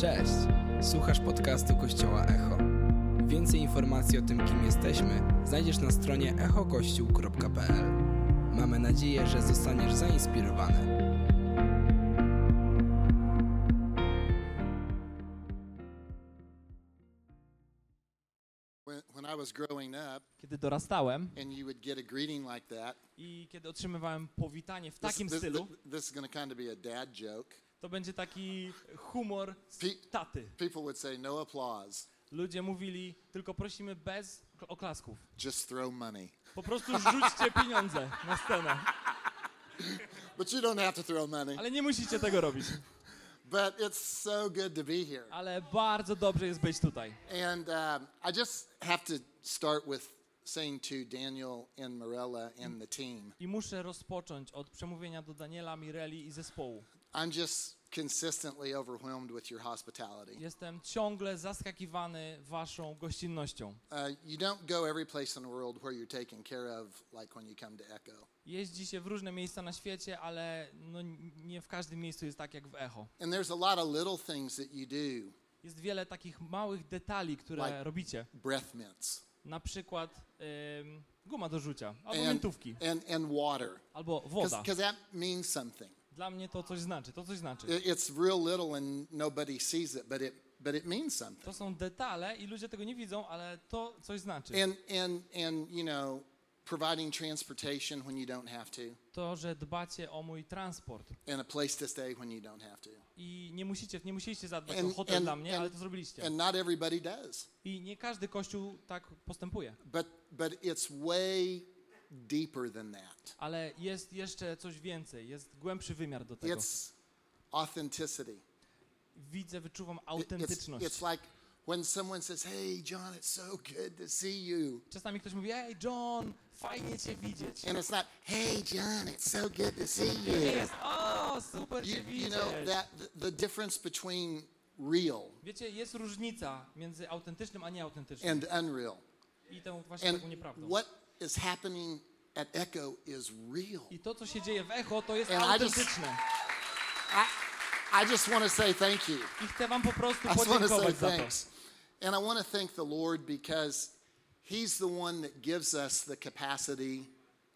Cześć! Słuchasz podcastu Kościoła Echo. Więcej informacji o tym, kim jesteśmy, znajdziesz na stronie echokościół.pl. Mamy nadzieję, że zostaniesz zainspirowany. Kiedy dorastałem i kiedy otrzymywałem powitanie w takim stylu, this is going to będzie taki humor z taty. People would say, no applause, Ludzie mówili, tylko prosimy bez oklasków. just throw money. Po prostu rzućcie pieniądze na scenę. But you don't have to throw money. Ale nie musicie tego robić. But it's so good to be here. Ale bardzo dobrze jest być tutaj. And um, I just have to start with saying to Daniel and Morella and the team, I muszę rozpocząć od przemówienia do Daniela, Mireli i zespołu. I'm just consistently overwhelmed with your hospitality. Jestem ciągle zaskakiwany waszą gościnnością. Uh, you don't go every place in the world where you're taken care of, like when you come to Echo. Jeździ się w różne miejsca na świecie, ale no nie w każdym miejscu jest tak jak w Echo. And there's a lot of little things that you do, Jest wiele takich małych detali, które Like- robicie. breath mints Na przykład ym, guma do rzucia, albo and, miętówki, and, and water, albo woda. because that means something. Dla mnie to coś znaczy, to coś znaczy. It- It's real little and nobody sees it, but it, but it means something. To są detale i ludzie tego nie widzą, ale to coś znaczy. And, and, and, you know, providing transportation when you don't have to, To, że dbacie o mój transport and a place to stay when you don't have to. i nie musicie, nie musieliście zadbać And- o hotel and- dla mnie, and- ale to zrobiliście. And not everybody does. I nie każdy kościół tak postępuje. But, but it's way deeper than that. Ale jest jeszcze coś więcej, jest głębszy wymiar do tego. It's authenticity. Widzę, wyczuwam It- It's, autentyczność. it's like when someone says, Hey, John, it's so good to see you. Czasami ktoś mówi, ej John, fajnie cię widzieć. And it's not, Hey, John, it's so good to see you. jest, o, super You, cię you widzieć. know, that the, the difference between real Wiecie, jest różnica między autentycznym a nieautentycznym. and unreal. I tą właśnie And taką nieprawdą. what is happening at Echo is real. I to, co się dzieje w echo, to jest And I just- autentyczne. I, I just want to say thank you. I chcę wam po prostu I just want to say thanks. And I want to thank the Lord because He's the one that gives us the capacity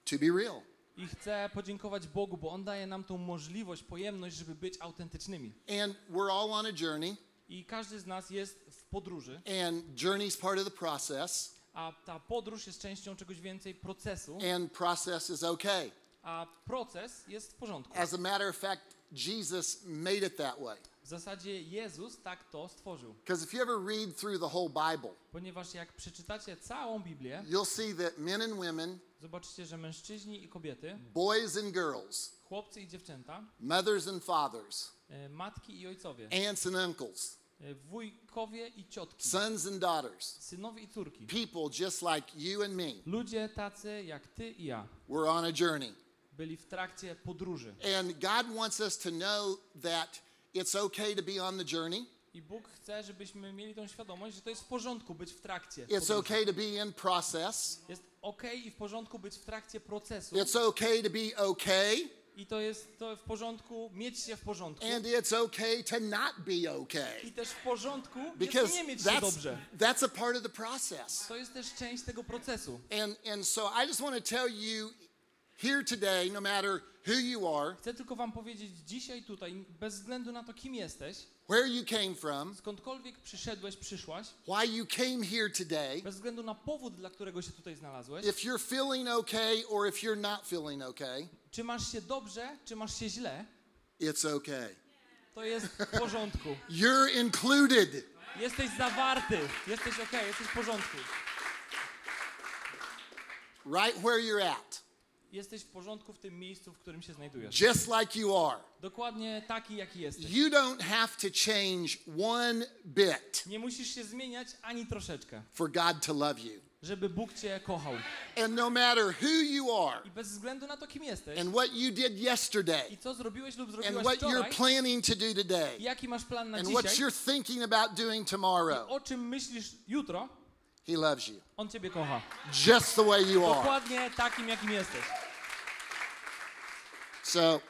to be real. I chcę podziękować Bogu, bo On daje nam tą możliwość, pojemność, żeby być autentycznymi. And we're all on a journey, I każdy z nas jest w podróży, and journey's part of the process, a ta podróż jest częścią czegoś więcej procesu, and process is okay. a proces jest w porządku. As a matter of fact, Jesus made it that way. W zasadzie Jezus tak to stworzył. Because if you ever read through the whole Bible, Ponieważ jak przeczytacie całą Biblię, you'll see that men and women, zobaczycie, że mężczyźni i kobiety, boys and girls, chłopcy i dziewczęta, mothers and fathers, e, matki i ojcowie, aunts and uncles, wujkowie i ciotki, sons and daughters, synowie i córki. people just like you and me, Ludzie tacy jak ty i ja we're on a journey. byli w trakcie podróży. And God wants us to know that it's okay to be on the journey. I Bóg chce, żebyśmy mieli tą świadomość, że to jest w porządku być w trakcie. It's okay to be in process. Jest okej i w porządku być w trakcie procesu. It's okay to be okay. I to jest to w porządku mieć się w porządku. And it's okay to not be okay. I też w porządku Because nie mieć się that's, dobrze. that's a part of the process. To jest też część tego procesu. And, and so I just want to tell you here today, no matter who you are, Chcę tylko wam powiedzieć dzisiaj tutaj, bez względu na to, kim jesteś, where you came from, skądkolwiek przyszedłeś, przyszłaś, why you came here today, bez względu na powód, dla którego się tutaj znalazłeś, if you're feeling okay or if you're not feeling okay, czy masz się dobrze, czy masz się źle, it's okay. to jest w porządku. You're included. Jesteś zawarty, jesteś okej, jesteś w porządku. right where you're at, Jesteś w porządku w tym miejscu, w którym się znajdujesz. just like you are. Dokładnie taki, jaki jesteś. You don't have to change one bit Nie musisz się zmieniać ani troszeczkę, for God to love you. żeby Bóg cię kochał. And no matter who you are I bez względu na to, kim jesteś and what you did yesterday i co zrobiłeś lub and zrobiłaś what you're wczoraj, planning to do today jaki masz plan na and what dzisiaj, you're thinking about doing tomorrow, o czym myślisz jutro, He loves you On ciebie kocha. just the way you are. Dokładnie takim, jakim jesteś. So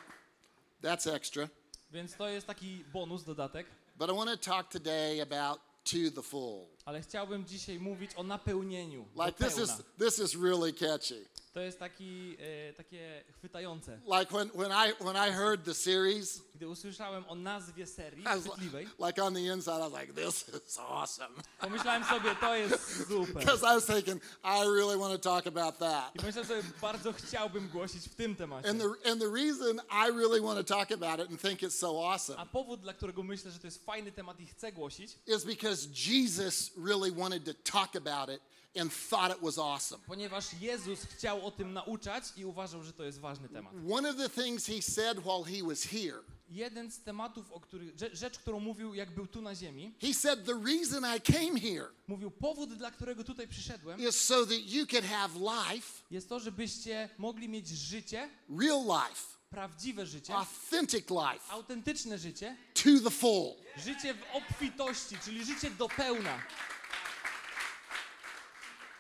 that's extra. Więc to jest taki bonus, dodatek. But I want to talk today about to the full. Ale chciałbym dzisiaj mówić o napełnieniu. Like this is this is really catchy. To jest taki, e, takie chwytające. Like when when I when I heard the series, Gdy usłyszałem o nazwie serii chwytliwej, like, like on the inside, I was like, this is awesome. pomyślałem sobie, to jest super. Because I was thinking, I really want to talk about that. I pomyślałem sobie, bardzo chciałbym głosić w tym temacie. And the and the reason I really want to talk about it and think it's so awesome A powód, dla którego myślę, że to jest fajny temat i chcę głosić, is because Jesus really wanted to talk about it and thought it was awesome. ponieważ Jezus chciał o tym nauczać i uważał, że to jest ważny temat. One of the things he said while he was here, Jeden z tematów, o których, rze- rzecz, którą mówił, jak był tu na ziemi, he said, The reason I came here mówił, powód, dla którego tutaj przyszedłem, is so that you could have life, jest to, żebyście mogli mieć życie, real life, prawdziwe życie, authentic life, autentyczne życie, to the full. życie w obfitości, czyli życie do pełna.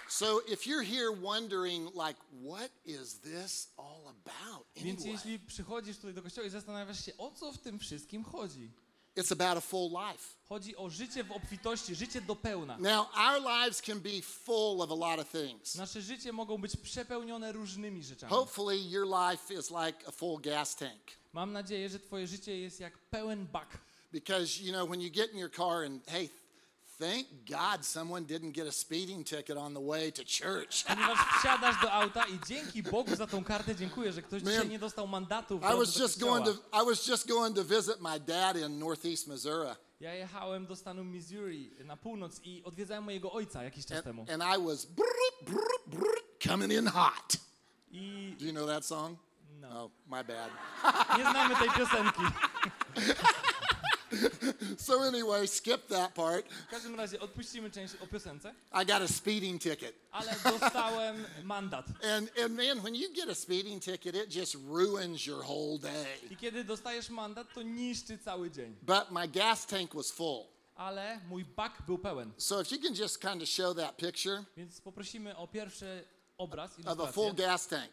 So if you're here wondering, like, what is this all about? Więc Anyway, jeśli przychodzisz tutaj do kościoła i zastanawiasz się, o co w tym wszystkim chodzi? It's about a full life. Chodzi o życie w obfitości, życie do pełna. Now, our lives can be full of a lot of things. Nasze życie mogą być przepełnione różnymi rzeczami. Hopefully, your life is like a full gas tank. Mam nadzieję, że twoje życie jest jak pełen bak. Because, you know, when you get in your car and, hey, thank God someone didn't get a speeding ticket on the way to church. Ponieważ wsiadasz do auta i dzięki Bogu za tą kartę dziękuję, że ktoś dzisiaj nie dostał mandatu I was just going to I was just going to visit my dad in northeast Missouri. Ja jechałem do stanu Missouri na północ i odwiedzałem mojego ojca jakiś czas temu. and I was coming in hot. Do you know that song? No. Oh, my bad. nie znamy tej piosenki. So anyway, skip that part. W każdym razie odpuścimy część o piosence, I got a speeding ticket. ale dostałem mandat. And and man, when you get a speeding ticket, it just ruins your whole day. I kiedy dostajesz mandat, to niszczy cały dzień. But my gas tank was full. Ale mój bak był pełen. So if you can just kind of show that picture Więc poprosimy o pierwszy obraz, of a full ilustrację gas tank.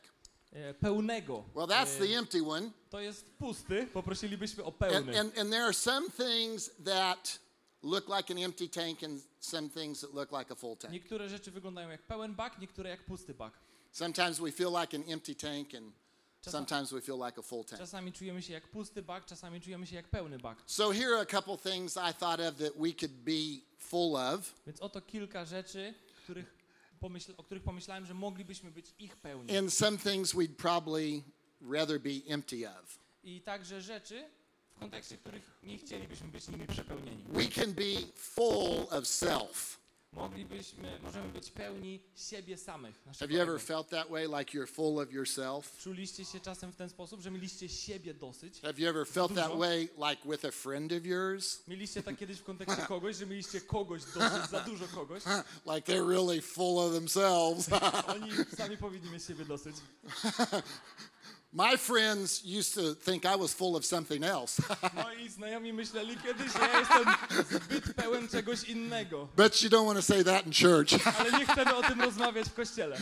E, pełnego. Well, that's the empty one. To jest pusty, poprosilibyśmy o And, pełny. and, and there are some things that look like an empty tank and some things that look like a full tank. Niektóre rzeczy wyglądają jak pełen bak, niektóre jak pusty bak. Sometimes we feel like an empty tank and sometimes we feel like a full tank. Czasami czujemy się jak pusty bak, czasami czujemy się jak pełny bak. So here are a couple things I thought of that we could be full of. Więc oto kilka rzeczy, których pomyśl, o których pomyślałem, że moglibyśmy być ich pełni. and some things we'd probably rather be empty of. I także rzeczy, w kontekście których nie chcielibyśmy być nimi przepełnieni. We can be full of self. Moglibyśmy, możemy być pełni siebie samych. Have you ever felt that way, like you're full of yourself? Czuliście się czasem w ten sposób, że mieliście siebie dosyć? Have you ever felt that way, like with a friend of yours? Mieliście tak kiedyś w kontekście kogoś, że mieliście kogoś dosyć, za dużo kogoś? Like they're really full of themselves. Oni sami powinni mieć siebie dosyć. My friends used to think I was full of something else. Moi znajomi myśleli kiedyś, że ja jestem zbyt pełen czegoś innego. Bet you don't want to say that in church. Ale nie chcemy o tym rozmawiać w kościele.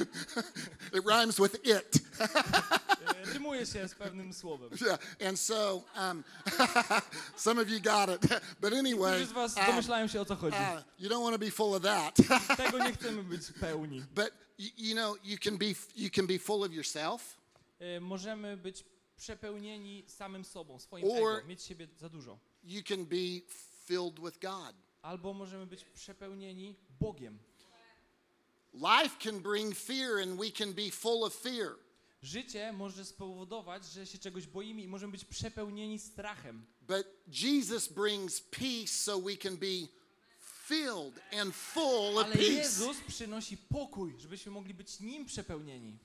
it rhymes with it. Rymuje się z pewnym słowem. Yeah. And so, um, some of you got it. But anyway, Niektórzy z was domyślają się o co chodzi. uh, you don't want to be full of that. Tego nie chcemy być pełni. but you, you know, you can be you can be full of yourself, Możemy być przepełnieni samym sobą, swoim Or- ego, mieć siebie za dużo. you can be filled with God. Albo możemy być przepełnieni Bogiem. Life can bring fear, and we can be full of fear. Życie może spowodować, że się czegoś boimy i możemy być przepełnieni strachem. But Jesus brings peace, so we can be filled and full of Ale peace. Jezus przynosi pokój, żebyśmy mogli być Nim przepełnieni.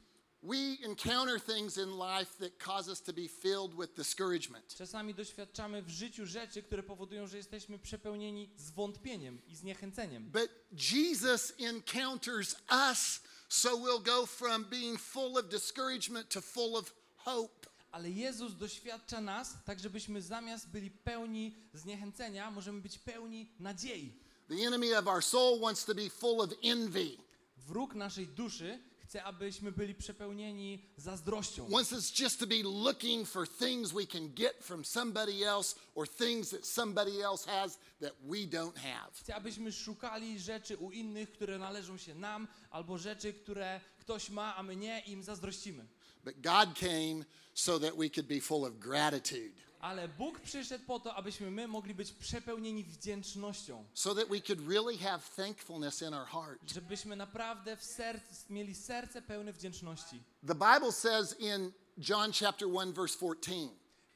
We encounter things in life that cause us to be filled with discouragement. Czasami doświadczamy w życiu rzeczy, które powodują, że jesteśmy przepełnieni zwątpieniem i zniechęceniem. But Jesus encounters us, so we'll go from being full of discouragement to full of hope. Ale Jezus doświadcza nas, tak żebyśmy zamiast byli pełni zniechęcenia, możemy być pełni nadziei. The enemy of our soul wants to be full of envy. Wróg naszej duszy chce abyśmy byli przepełnieni zazdrością. wants us just to be looking for things we can get from somebody else or things that somebody else has that we don't have. Chce, abyśmy szukali rzeczy u innych, które należą się nam, albo rzeczy, które ktoś ma, a my nie im zazdrościmy. But God came so that we could be full of gratitude, Ale Bóg przyszedł po to, abyśmy my mogli być przepełnieni wdzięcznością. so that we could really have thankfulness in our heart. Żebyśmy naprawdę w serc, mieli serce pełne wdzięczności. The Bible says in John chapter 1 verse 14,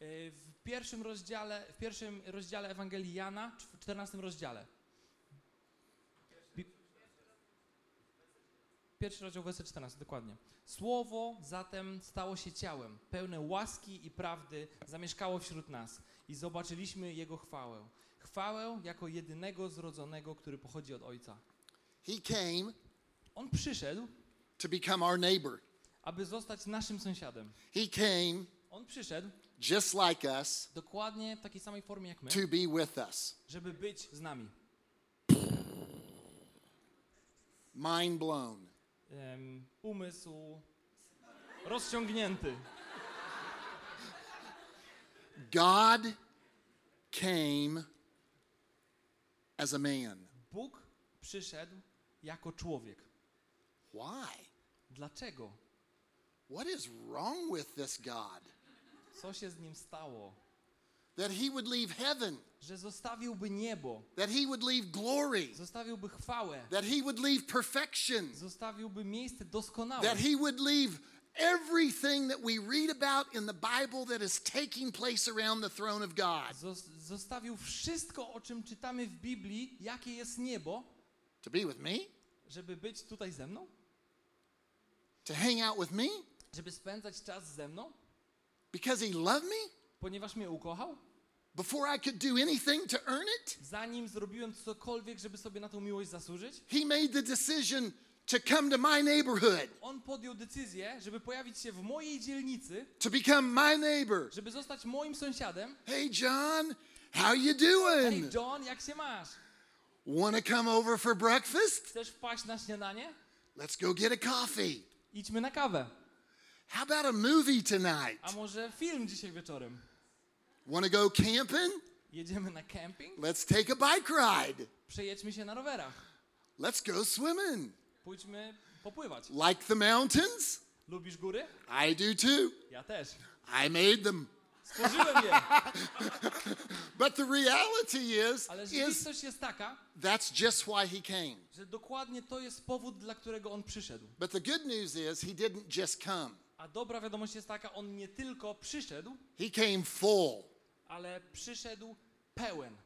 Yy, W pierwszym rozdziale, w pierwszym rozdziale Ewangelii Jana, w 14 rozdziale. Pierwszy rozdział, werset 14, dokładnie. Słowo zatem stało się ciałem, pełne łaski i prawdy, zamieszkało wśród nas i zobaczyliśmy Jego chwałę. Chwałę jako jedynego zrodzonego, który pochodzi od Ojca. he came On przyszedł, to become our neighbor. aby zostać naszym sąsiadem. He came On przyszedł just like us dokładnie w takiej samej formie jak my, to be with us. żeby być z nami. Mind blown. Umysł rozciągnięty. God came as a man. Bóg przyszedł jako człowiek. Why? Dlaczego? What is wrong with this God? Co się z nim stało? That he would leave heaven, Że zostawiłby niebo, that he would leave glory, zostawiłby chwałę, that he would leave perfection, zostawiłby miejsce doskonałe, that he would leave everything that we read about in the Bible that is taking place around the throne of God. Zos- zostawił wszystko, o czym czytamy w Biblii, jakie jest niebo, to be with me, żeby być tutaj ze mną, to hang out with me? Żeby spędzać czas ze mną, because he loved me? Ponieważ mnie ukochał, before I could do anything to earn it. zanim zrobiłem cokolwiek, żeby sobie na tą miłość zasłużyć. He made the decision to come to my neighborhood, On podjął decyzję, żeby pojawić się w mojej dzielnicy, to become my neighbor. żeby zostać moim sąsiadem. Hey, John, how you doing? John, jak się masz? Want to come over for breakfast? Chcesz wpaść na śniadanie? Let's go get a coffee. Idźmy na kawę. How about a movie tonight? A może film dzisiaj wieczorem? Want to go camping? Jedziemy na camping? Let's take a bike ride. Przejedźmy się na rowerach. Let's go swimming. Pójdźmy popływać. Like the mountains? Lubisz góry? I do too. Ja też. I made them. Stworzyłem je. But the reality is, Ale is rzeczywistość jest taka, that's just why he came. że dokładnie to jest powód, dla którego on przyszedł. But the good news is he didn't just come. A dobra wiadomość jest taka, on nie tylko przyszedł, He came full. Ale przyszedł pełen.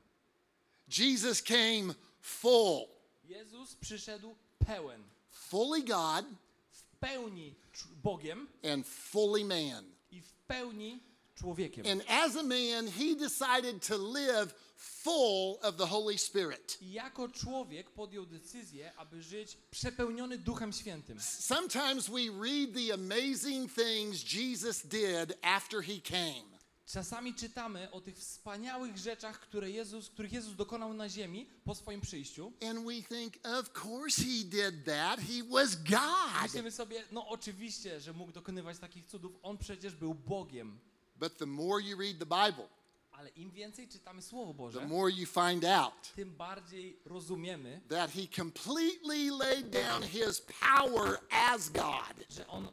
Jesus came full. Jezus przyszedł pełen. Fully God W pełni Bogiem and fully man. i w pełni człowiekiem. And as a man, he decided to live full of the Holy Spirit. I jako człowiek podjął decyzję, aby żyć przepełniony Duchem Świętym. Sometimes we read the amazing things Jesus did after he came. Czasami czytamy o tych wspaniałych rzeczach, które Jezus, których Jezus dokonał na ziemi po swoim przyjściu. And we think, of course he did that. He was God. Myślimy sobie, no oczywiście, że mógł dokonywać takich cudów. On przecież był Bogiem. But the more you read the Bible, Ale im więcej czytamy Słowo the Boże, more you find out tym bardziej rozumiemy, that he completely laid down his power as God że On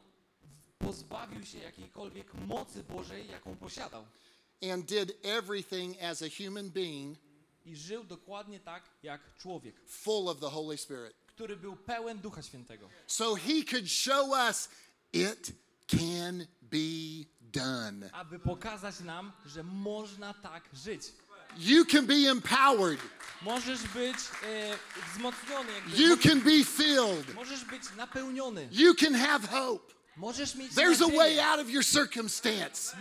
pozbawił się jakiejkolwiek mocy Bożej, jaką posiadał. and did everything as a human being, I żył dokładnie tak, jak człowiek, full of the Holy Spirit. który był pełen Ducha Świętego. So he could show us it can be done. Aby pokazać nam, że można tak żyć. You can be empowered. Możesz być e, wzmocniony, jakby. You can be filled. możesz być napełniony. You can have hope. There's a way out of your circumstance.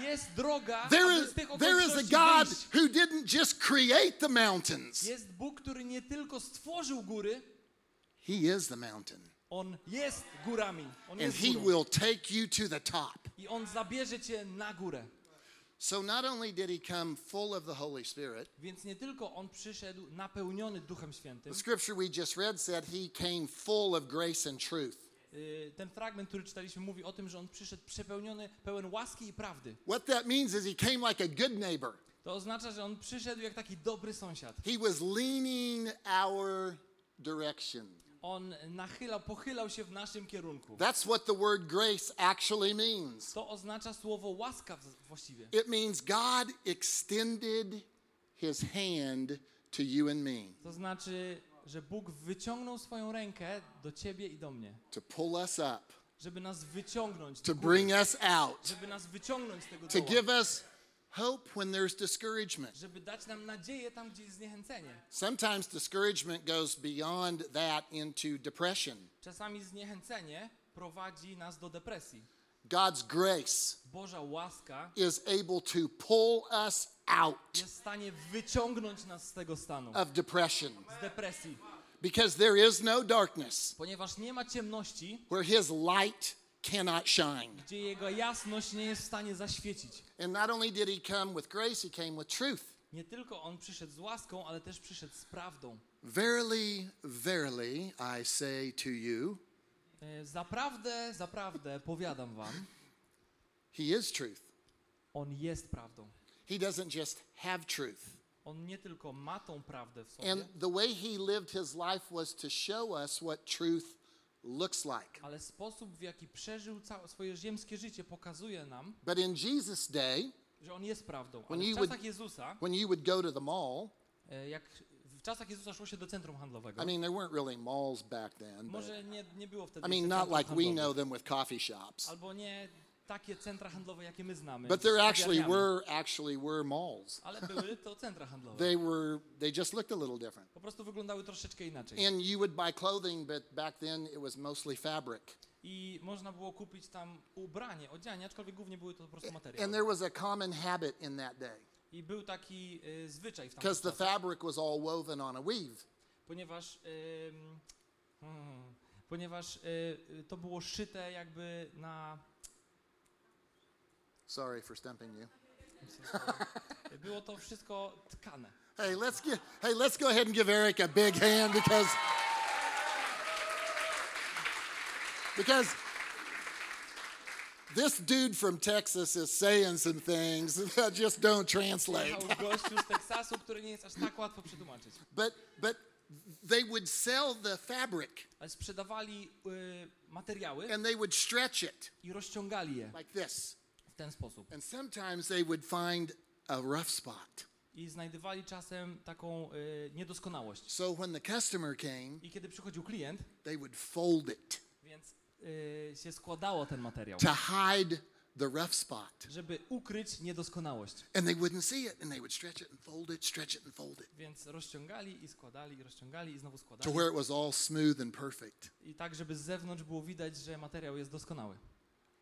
There is, there is a God who didn't just create the mountains, Jest Bóg, który nie tylko stworzył góry, He is the mountain. On jest górami. On And jest He górą. will take you to the top. I On zabierze cię na górę. So not only did He come full of the Holy Spirit, Więc nie tylko On przyszedł napełniony Duchem Świętym. the scripture we just read said He came full of grace and truth. Y, ten fragment, który czytaliśmy, mówi o tym, że on przyszedł przepełniony, pełen łaski i prawdy. What that means is he came like a good neighbor. To oznacza, że on przyszedł jak taki dobry sąsiad. He was leaning our direction. On nachylał, pochylał się w naszym kierunku. That's what the word grace actually means. To oznacza słowo łaska właściwie. It means God extended his hand to you and me To znaczy, że Bóg wyciągnął swoją rękę do ciebie i do mnie, to pull us up, żeby nas wyciągnąć, to bring us out, żeby nas wyciągnąć z tego to doła, give us hope when there's discouragement. żeby dać nam nadzieję tam, gdzie jest zniechęcenie. Sometimes discouragement goes beyond that into depression. Czasami zniechęcenie prowadzi nas do depresji. God's grace Boża łaska is able to pull us out jest w stanie wyciągnąć nas z tego stanu, of depression z depresji, because there is no darkness ponieważ nie ma ciemności, where his light cannot shine. gdzie jego jasność nie jest w stanie zaświecić. And not only did he come with grace, he came with truth. Nie tylko on przyszedł z łaską, ale też przyszedł z prawdą. Verily, verily, I say to you, Zaprawdę, zaprawdę powiadam wam, he is truth. on jest prawdą. He doesn't just have truth. On nie tylko ma tą prawdę w sobie, And the way he lived his life was to show us what truth looks like. ale sposób, w jaki przeżył całe swoje ziemskie życie, pokazuje nam, But in Jesus' day, że on jest prawdą. When Ale w you would- Jezusa, when you would go to the mall, e, jak w czasach Jezusa szło się do centrum handlowego, I mean, there weren't really malls back then. Może nie, nie było wtedy I mean, not like we handlowych, know them with coffee shops. albo nie takie centra handlowe, jakie my znamy. But there actually were actually were malls. Ale były to centra handlowe. They were they just looked a little different. Po prostu wyglądały troszeczkę inaczej. And you would buy clothing, but back then it was mostly fabric. I można było kupić tam ubranie, odzianie, aczkolwiek głównie były to po prostu And materiały. there was a common habit in that day I był taki y, zwyczaj w tamtych because the czasach, fabric was all woven on a weave. ponieważ, ym, hmm, ponieważ y, y, to było szyte jakby na... Sorry for stumping you. Było to wszystko tkane. Hey, let's get hey, let's go ahead and give Eric a big hand because because this dude from Texas is saying some things that just don't translate. Teksasu, tak. But but they would sell the fabric materiały and they would stretch it i rozciągali je like this. w ten sposób. And sometimes they would find a rough spot. I znajdowali czasem taką y, niedoskonałość. So when the customer came, I kiedy przychodził klient, they would fold it y, się składało ten materiał, to hide the rough spot. żeby ukryć niedoskonałość. And they wouldn't see it, and they would stretch it and fold it, stretch it and fold it Więc rozciągali i składali, i rozciągali i znowu to składali. where it was all smooth and perfect. I tak, żeby z zewnątrz było widać, że materiał jest doskonały.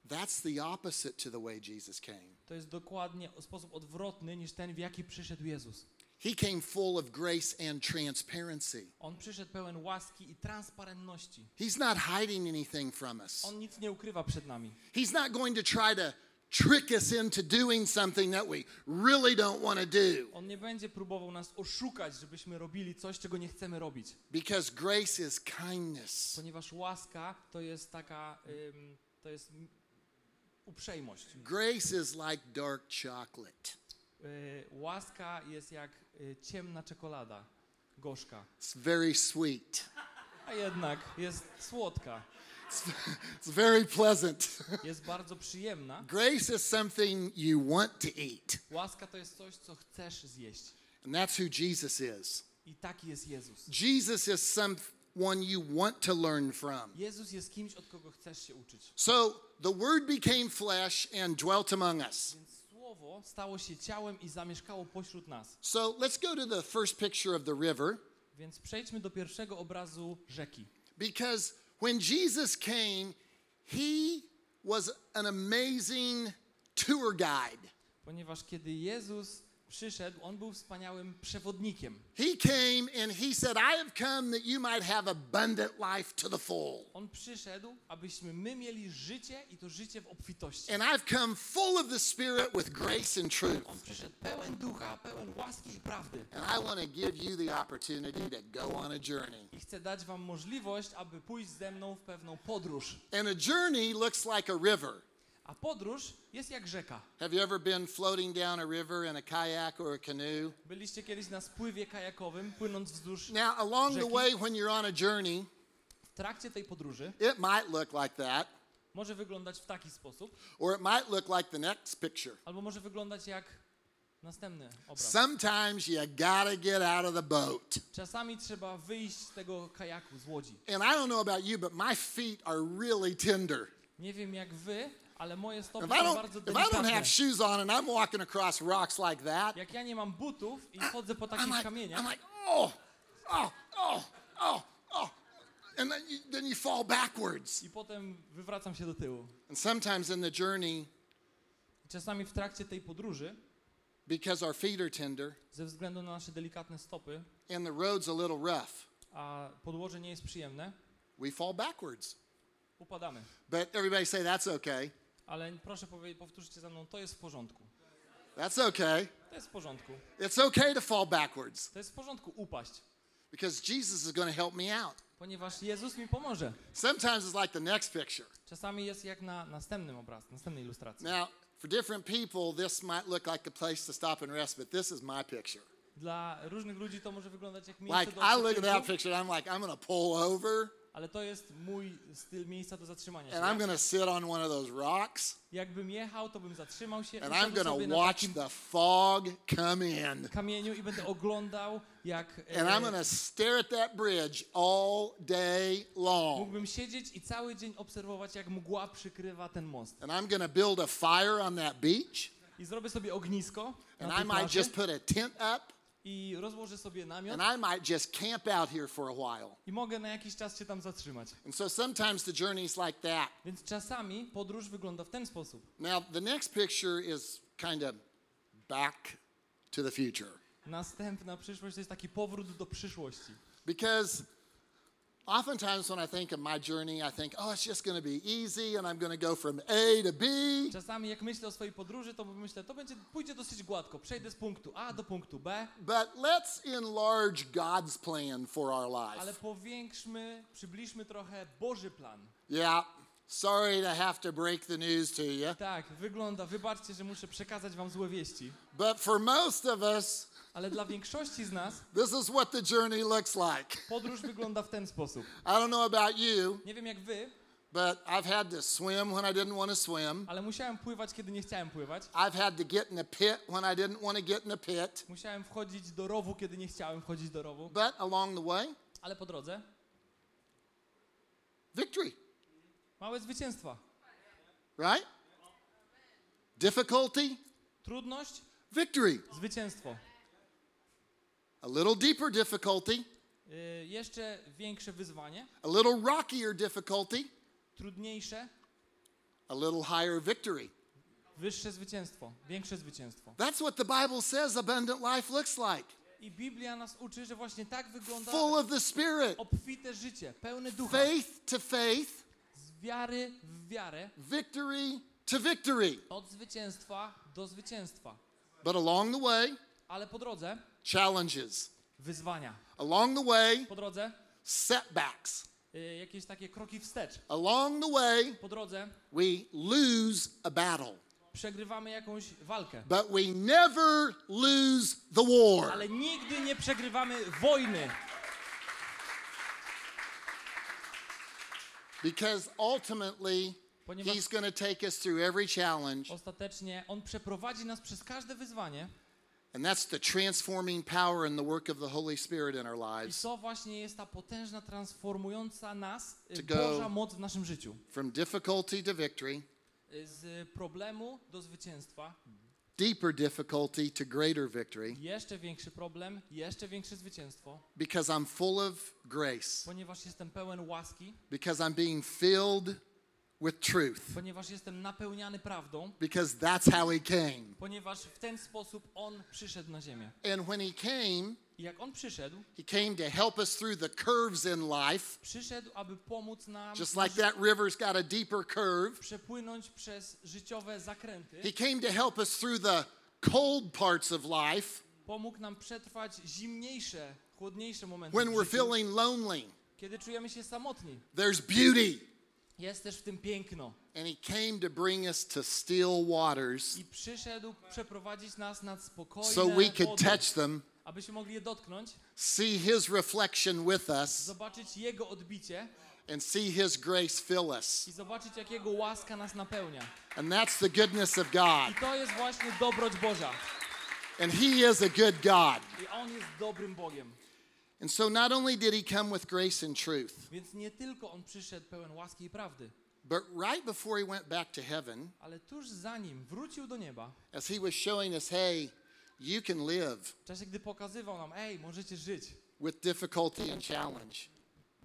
That's the opposite to the way Jesus came. To jest dokładnie sposób odwrotny niż ten, w jaki przyszedł Jezus. He came full of grace and transparency. On przyszedł pełen łaski i transparentności. He's not hiding anything from us. On nic nie ukrywa przed nami. He's not going to try to trick us into doing something that we really don't want to do On nie będzie próbował nas oszukać, żebyśmy robili coś, czego nie chcemy robić. because grace is kindness. Ponieważ łaska to jest taka, ym, to jest uprzejmość. Grace is like dark chocolate. Łaska jest jak ciemna czekolada, gorzka, It's very sweet. a jednak jest słodka, It's very pleasant. jest bardzo przyjemna. Grace is something you want to eat. Łaska to jest coś, co chcesz zjeść. And that's who Jesus is. I taki jest Jezus. Jesus is someone you want to learn from. Jezus jest kimś, od kogo chcesz się uczyć. So the Word became flesh and dwelt among us. Więc Słowo stało się ciałem i zamieszkało pośród nas. So let's go to the first picture of the river Więc przejdźmy do pierwszego obrazu rzeki. because when Jesus came, he was an amazing tour guide. Ponieważ kiedy Jezus przyszedł, on był wspaniałym przewodnikiem. He came and he said, I have come that you might have abundant life to the full. On przyszedł, abyśmy my mieli życie i to życie w obfitości. And I've come full of the Spirit with grace and truth. On przyszedł pełen ducha, pełen łaski i prawdy. And I want to give you the opportunity to go on a journey. I chcę dać wam możliwość, aby pójść ze mną w pewną podróż. And a journey looks like a river. A podróż jest jak rzeka. Have you ever been floating down a river in a kayak or a canoe? Byliście kiedyś na spływie kajakowym, płynąc wzdłuż. Now, along the Rzeki. way, when you're on a journey, W trakcie tej podróży it might look like that, może wyglądać w taki sposób, or it might look like the next picture. albo może wyglądać jak następny obraz. Sometimes you gotta get out of the boat. Czasami trzeba wyjść z tego kajaku, z łodzi. And I don't know about you, but my feet are really tender. Nie wiem jak wy, ale moje stopy If są bardzo if I don't delikatne. have shoes on and I'm walking across rocks like that, Jak ja nie mam butów i chodzę po I'm takich like, kamieniach, I'm like, oh, oh, oh, oh, oh. And then you, then you fall backwards. i potem wywracam się do tyłu. And sometimes in the journey, I czasami w trakcie tej podróży, because our feet are tender ze względu na nasze delikatne stopy, and the road's a little rough, a podłoże nie jest przyjemne, we fall backwards. upadamy. But everybody say that's okay. Ale proszę powtórzcie za mną, to jest w porządku. That's okay. To jest w porządku. It's okay to fall backwards To jest w porządku upaść, because Jesus is going to help me out. ponieważ Jezus mi pomoże. Sometimes it's like the next picture. Czasami jest jak na następnym obraz, następnej ilustracji. Now, for different people, this might look like a place to stop and rest, but this is my picture. Dla różnych ludzi to może wyglądać jak miejsce Like, do I look at that picture, I'm like, I'm going to pull over ale to jest mój styl miejsca do zatrzymania się. and I'm going to sit on one of those rocks Jakbym jechał, to bym zatrzymał się and I'm going to watch the fog come in. kamieniu i będę oglądał, jak And I'm e, going to stare at that bridge all day long. mógłbym siedzieć i cały dzień obserwować, jak mgła przykrywa ten most. And I'm going to build a fire on that beach. I zrobię sobie ognisko And I might just put a tent up i rozłożę sobie namiot and I might just camp out here for a while. i mogę na jakiś czas się tam zatrzymać. And so sometimes the journey's like that. Więc czasami podróż wygląda w ten sposób. Now, the next picture is kind of back to the future Następna przyszłość to jest taki powrót do przyszłości. because oftentimes when I think of my journey, I think, oh, it's just going to be easy and I'm going to go from A to B. Czasami jak myślę o swojej podróży, to myślę, to będzie, pójdzie dosyć gładko. Przejdę z punktu A do punktu B, But let's enlarge God's plan for our ale life. powiększmy, przybliżmy trochę Boży plan. Yeah, sorry to have to break the news to you, Tak, wygląda, wybaczcie, że muszę przekazać wam złe wieści, but for most of us, ale dla większości z nas this is what the journey looks like. podróż wygląda w ten sposób. I don't know about you, Nie wiem jak wy, but I've had to swim when I didn't want to swim. ale musiałem pływać, kiedy nie chciałem pływać. I've had to get in a pit when I didn't want to get in a pit. Musiałem wchodzić do rowu, kiedy nie chciałem wchodzić do rowu. But along the way, Ale po drodze victory, małe zwycięstwa. right? Difficulty, Trudność, victory. zwycięstwo. A little deeper difficulty, Y, jeszcze większe wyzwanie, a little rockier difficulty, trudniejsze, a little higher victory. wyższe zwycięstwo, większe zwycięstwo. That's what the Bible says abundant life looks like. I Biblia nas uczy, że właśnie tak wygląda Full of the Spirit, obfite życie, pełne ducha. faith to faith, Z wiary w wiarę, victory to victory. od zwycięstwa do zwycięstwa. But along the way, Ale po drodze challenges. wyzwania. Along the way, Po drodze setbacks. y, jakieś takie kroki wstecz. Along the way, Po drodze we lose a battle. przegrywamy jakąś walkę. But we never lose the war. Ale nigdy nie przegrywamy wojny. Because ultimately, Ponieważ- He's going to take us through every challenge. Ostatecznie On przeprowadzi nas przez każde wyzwanie And that's the transforming power and the work of the Holy Spirit in our i lives. to właśnie jest ta potężna, transformująca nas go- Boża moc w naszym życiu. From difficulty to victory, Z problemu do zwycięstwa. deeper difficulty to greater victory. Jeszcze większy problem, jeszcze większe zwycięstwo, Because I'm full of grace. ponieważ jestem pełen łaski, Because I'm being filled with truth ponieważ jestem napełniany prawdą, because that's how he came. ponieważ w ten sposób On przyszedł na ziemię. And when he came, I jak On przyszedł, he came to help us through the curves in life. przyszedł, aby pomóc nam Just like that river's got a deeper curve, przepłynąć przez życiowe zakręty. he came to help us through the cold parts of life Pomógł nam przetrwać zimniejsze, chłodniejsze momenty, when we're feeling lonely. kiedy czujemy się samotni. There's beauty. Jest też w tym piękno. And he came to bring us to still waters I przyszedł przeprowadzić nas nad spokojne so we could wody, touch them, abyśmy mogli je dotknąć, see his reflection with us, zobaczyć Jego odbicie and see his grace fill us. i zobaczyć, jak Jego łaska nas napełnia. And that's the goodness of God. I to jest właśnie dobroć Boża. And he is a good God. I On jest dobrym Bogiem. And so not only did he come with grace and truth, Więc nie tylko On przyszedł pełen łaski i prawdy, but right before he went back to heaven, ale tuż zanim wrócił do nieba, as he was showing us, hey, you can live w czasie gdy pokazywał nam, ej, możecie żyć. with difficulty and challenge,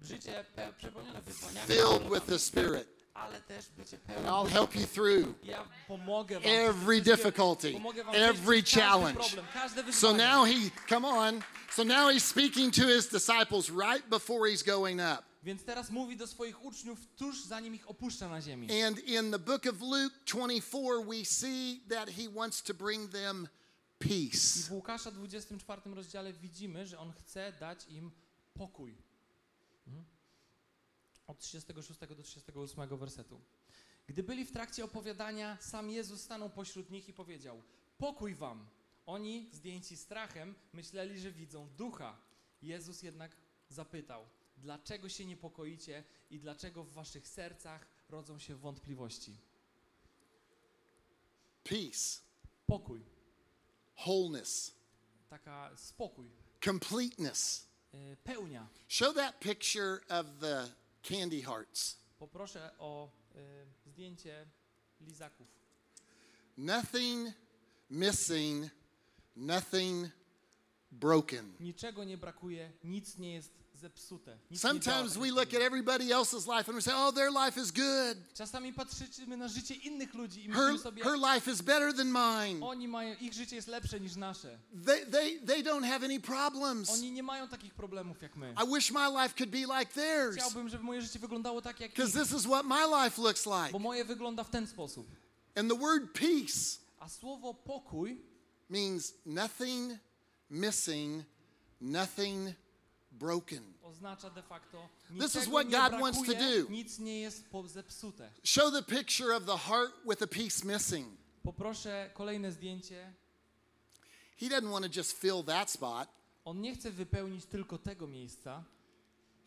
Życie pe- przepełnione wyzwaniami, filled with the Spirit, ale też bycie and. I'll help you through Ja pomogę wam. every difficulty, every challenge. So now he, come on. So now he's speaking to his disciples right before he's going up. Więc teraz mówi do swoich uczniów tuż zanim ich opuszcza na ziemi. And in the book of Luke 24, we see that he wants to bring them peace. w Łukasza 24 rozdziale widzimy, że on chce dać im pokój. Mhm. Od 36 do 38 wersetu. Gdy byli w trakcie opowiadania, sam Jezus stanął pośród nich i powiedział: Pokój wam! Oni, zdjęci strachem, myśleli, że widzą ducha. Jezus jednak zapytał: Dlaczego się niepokoicie i dlaczego w waszych sercach rodzą się wątpliwości? Peace, Pokój, wholeness, taka spokój, completeness. yy, pełnia. Show that picture of the candy hearts. Poproszę o y, zdjęcie lizaków. Nothing missing, nothing broken. Niczego nie brakuje, nic nie jest zepsute. Nic Sometimes we look at everybody else's life and we say, oh, their life is good. Czasami patrzymy na życie innych ludzi i Her, myślimy sobie, her life is better than mine. oni mają, ich życie jest lepsze niż nasze. They, they, they don't have any problems. Oni nie mają takich problemów jak my. I wish my life could be like theirs Chciałbym, żeby moje życie wyglądało tak jak because ich, this is what my life looks like. bo moje wygląda w ten sposób. And the word peace A słowo pokój means nothing missing, nothing broken. oznacza de facto This is what God brakuje, wants to do. nic nie jest zepsute. Show the picture of the heart with a piece missing. Poproszę kolejne zdjęcie. He doesn't want to just fill that spot. On nie chce wypełnić tylko tego miejsca,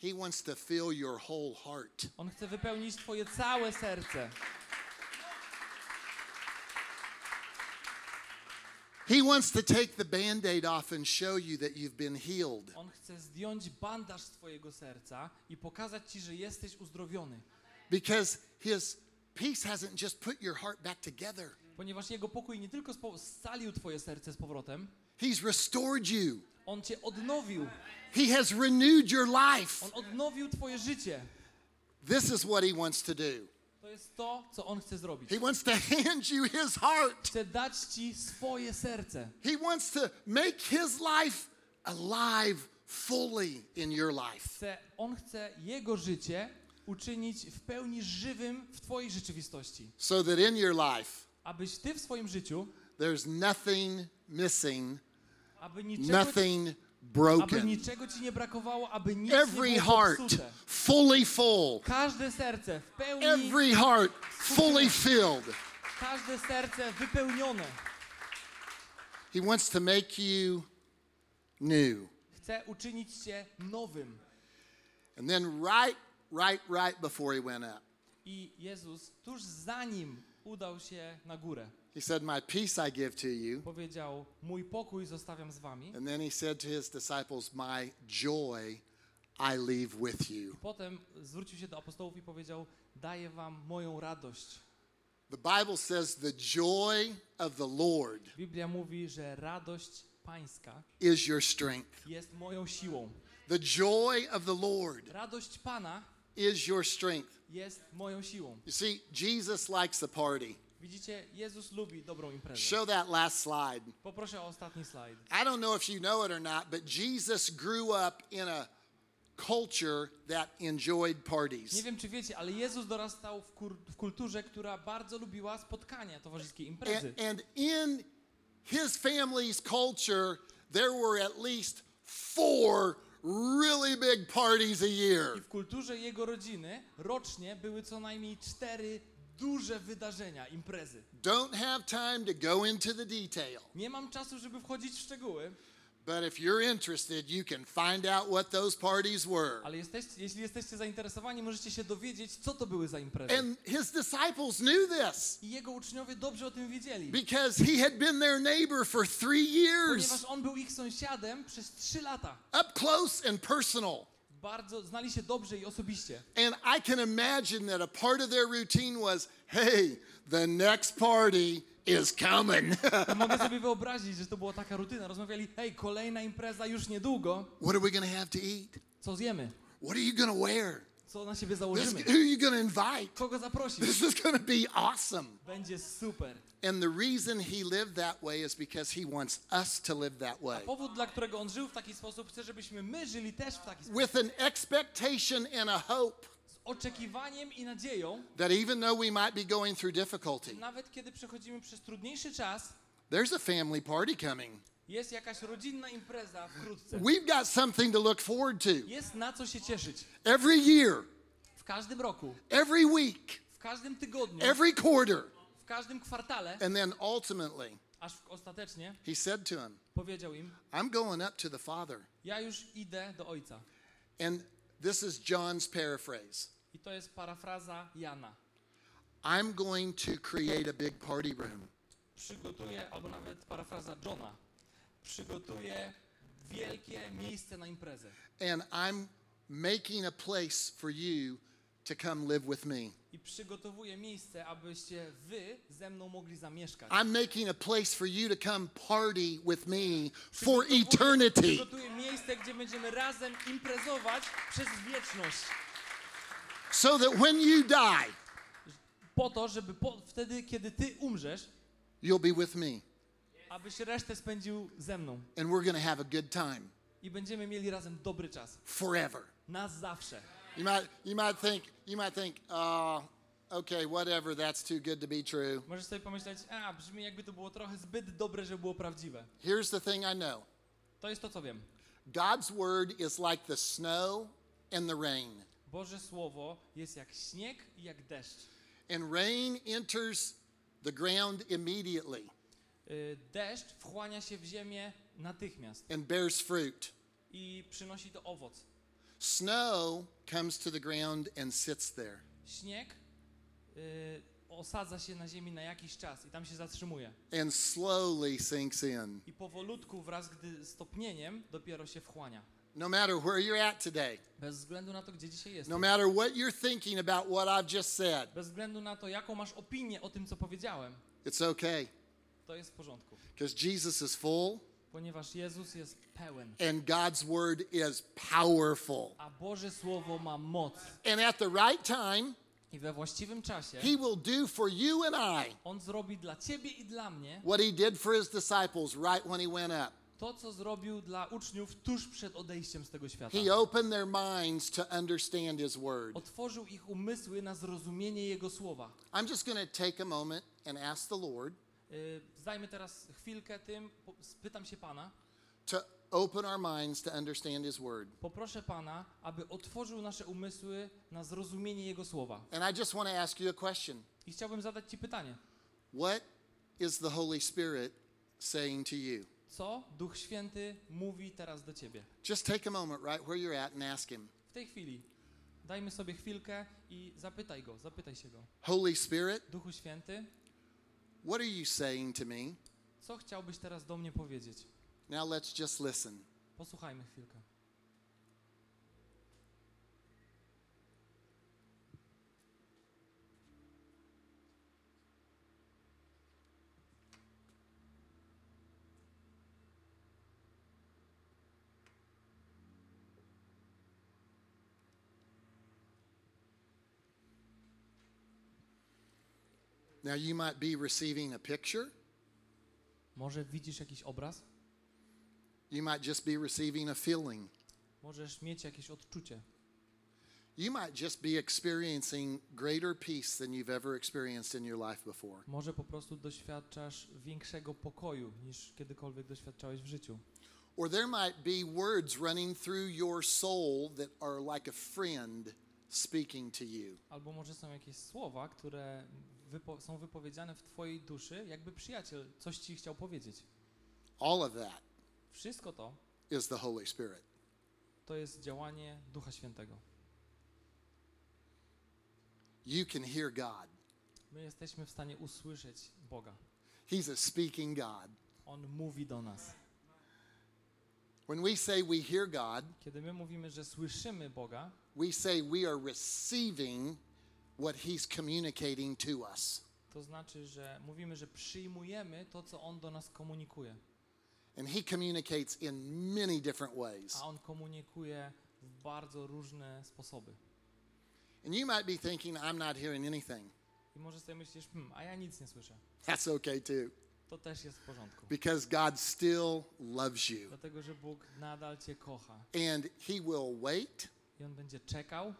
He wants to fill your whole heart. On chce wypełnić Twoje całe serce. He wants to take the band aid off and show you that you've been healed. On chce zdjąć bandaż z Twojego serca i pokazać Ci, że jesteś uzdrowiony. Because his peace hasn't just put your heart back together, Ponieważ Jego pokój nie tylko scalił Twoje serce z powrotem, he's restored you. On Cię odnowił. He has renewed your life. On odnowił Twoje życie. This is what he wants to do. To jest to, co On chce zrobić. He wants to hand you his heart. Chce dać Ci swoje serce. He wants to make his life alive fully in your life. Chce, on chce Jego życie uczynić w pełni żywym w Twojej rzeczywistości. So that in your life, Abyś Ty w swoim życiu, there's nothing missing, aby niczego, nothing aby broken. niczego Ci nie brakowało, aby nic Every nie było heart popsute. fully full. Każde serce w pełni, Every heart fully filled. każde serce wypełnione. He wants to make you new. Chce uczynić Cię nowym. And then right, right, right before he went up, I Jezus tuż zanim udał się na górę, he said, My peace I give to you. powiedział, mój pokój zostawiam z Wami. And then he said to his disciples, My joy I leave with you. Potem zwrócił się do apostołów i powiedział, daję Wam moją radość. The Bible says the joy of the Lord Biblia mówi, że radość Pańska is your strength. jest moją siłą. The joy of the Lord Radość Pana is your strength. jest moją siłą. You see, Jesus likes a party. Widzicie, Jezus lubi dobrą imprezę. Show that last slide. Poproszę o ostatni slajd. I don't know if you know it or not, but Jesus grew up in a culture that enjoyed Nie parties. wiem, czy wiecie, ale Jezus dorastał w, kur- w kulturze, która bardzo lubiła spotkania towarzyskie, imprezy. And, and in his family's culture, there were at least four really big parties a year. I w kulturze jego rodziny rocznie były co najmniej cztery duże wydarzenia, imprezy. Don't have time to go into the detail, Nie mam czasu, żeby wchodzić w szczegóły, but if you're interested, you can find out what those parties were. ale jesteście, jeśli jesteście zainteresowani, możecie się dowiedzieć, co to były za imprezy. And his disciples knew this I jego uczniowie dobrze o tym wiedzieli, because he had been their neighbor for three ponieważ years, on był ich sąsiadem przez trzy lata. up close and personal. Bardzo znali się dobrze i osobiście. And I can imagine that a part of their routine was hey, the next party is coming. Mogę sobie wyobrazić, że to była taka rutyna. Rozmawiali, hej, kolejna impreza już niedługo, what are we going to have to eat? co zjemy? What are you going to wear? Co na siebie This, założymy? who are you going to invite? Kogo zaprosić? This is going to be awesome. Będzie super. And the reason he lived that way is because he wants us to live that way. Powód, dla którego on żył w taki sposób, chce, żebyśmy my żyli też w taki sposób. With an expectation and a hope Z oczekiwaniem i nadzieją, that even though we might be going through difficulty, nawet kiedy przechodzimy przez trudniejszy czas, there's a family party coming. Jest jakaś rodzinna impreza wkrótce. We've got something to look forward to. Jest na co się cieszyć. Every year, W każdym roku, every week, w każdym tygodniu, every quarter. w każdym kwartale, And then ultimately, aż ostatecznie he said to him, powiedział im, I'm going up to the Father. ja już idę do Ojca. And this is John's paraphrase I to jest parafraza Jana. I'm going to create a big party room. Przygotuję, albo nawet parafraza Johna, przygotuję wielkie miejsce na imprezę. And I'm making a place for you to come live with me. I przygotowuję miejsce, abyście wy ze mną mogli zamieszkać. I'm making a place for you to come party with me for eternity. Przygotuję miejsce, gdzie będziemy razem imprezować przez wieczność. So that when you die, Po to, żeby po, wtedy, kiedy ty umrzesz, you'll be with me. Abyś resztę spędził ze mną. And we're going to have a good time I będziemy mieli razem dobry czas. forever. Na zawsze. You might, you might think, you might think, oh, okay, whatever, that's too good to be true. Możesz sobie pomyśleć, a brzmi jakby to było trochę zbyt dobre, żeby było prawdziwe. Here's the thing I know To jest to, co wiem. God's word is like the snow and the rain. Boże Słowo jest jak śnieg i jak deszcz. And rain enters the ground immediately Deszcz wchłania się w ziemię natychmiast and bears fruit. i przynosi to owoc. Snow comes to the ground and sits there. Śnieg y, osadza się na ziemi na jakiś czas i tam się zatrzymuje. and slowly sinks in. I powolutku wraz gdy stopnieniem dopiero się wchłania. No matter where you're at today, Bez względu na to, gdzie dzisiaj jesteś. no matter what you're thinking about what I've just said, Bez względu na to, jaką masz opinię o tym, co powiedziałem, it's okay to jest w porządku. because Jesus is full Ponieważ Jezus jest pełen, and God's word is powerful. a Boże Słowo ma moc. And at the right time, I we właściwym czasie He will do for you and I On zrobi dla ciebie i dla mnie what He did for His disciples right when He went up. to, co zrobił dla uczniów tuż przed odejściem z tego świata. He opened their minds to understand His word. Otworzył ich umysły na zrozumienie Jego Słowa. I'm just going to take a moment and ask the Lord Zdajmy teraz chwilkę tym, spytam się Pana, to open our minds to understand His word. poproszę Pana, aby otworzył nasze umysły na zrozumienie Jego Słowa. And I just want to ask you a question. I chciałbym zadać Ci pytanie. What is the Holy Spirit saying to you? Co Duch Święty mówi teraz do Ciebie? Just take a moment right where you're at and ask Him. W tej chwili dajmy sobie chwilkę i zapytaj Go, zapytaj się Go. Holy Spirit, Duchu Święty, what are you saying to me? co chciałbyś teraz do mnie powiedzieć? Now let's just listen. Posłuchajmy chwilkę. Now, you might be receiving a picture, Może widzisz jakiś obraz? you might just be receiving a feeling, Możesz mieć jakieś odczucie. you might just be experiencing greater peace than you've ever experienced in your life before. Może po prostu doświadczasz większego pokoju niż kiedykolwiek doświadczałeś w życiu. Or there might be words running through your soul that are like a friend speaking to you. Albo może są jakieś słowa, które wypo- są wypowiedziane w twojej duszy, jakby przyjaciel coś ci chciał powiedzieć. All of that Wszystko to is the Holy Spirit. to jest działanie Ducha Świętego. You can hear God. My jesteśmy w stanie usłyszeć Boga. He's a speaking God. On mówi do nas. When we say we hear God, Kiedy my mówimy, że słyszymy Boga, we say we are receiving what He's communicating to us. to znaczy, że mówimy, że przyjmujemy to, co On do nas komunikuje. And He communicates in many different ways. A On komunikuje w bardzo różne sposoby. And you might be thinking, I'm not hearing anything. I może sobie myślisz, hmm, a ja nic nie słyszę. That's okay too, To też jest w porządku. because God still loves you. Dlatego, że Bóg nadal Cię kocha. And He will wait I On będzie czekał,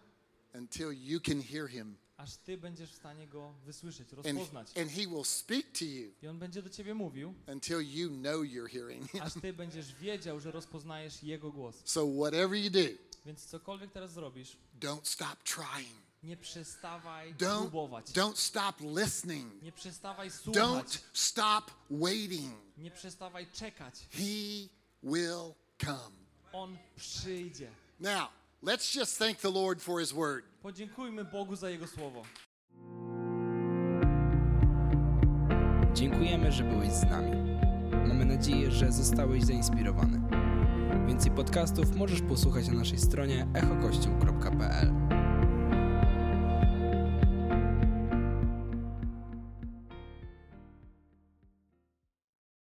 until you can hear Him. aż Ty będziesz w stanie Go wysłyszeć, And, rozpoznać. and He will speak to you I On będzie do Ciebie mówił, until you know you're hearing aż Ty będziesz wiedział, że rozpoznajesz Jego głos. So, whatever you do, Więc cokolwiek teraz zrobisz, don't stop trying. nie przestawaj Don't, próbować. don't stop listening. Nie przestawaj Don't słuchać. stop waiting. Nie przestawaj czekać. He will come. On przyjdzie. Now, let's just thank the Lord for His word. Podziękujmy Bogu za Jego słowo. Dziękujemy, że byłeś z nami. Mamy nadzieję, że zostałeś zainspirowany. Więcej podcastów możesz posłuchać na naszej stronie echokościół.pl.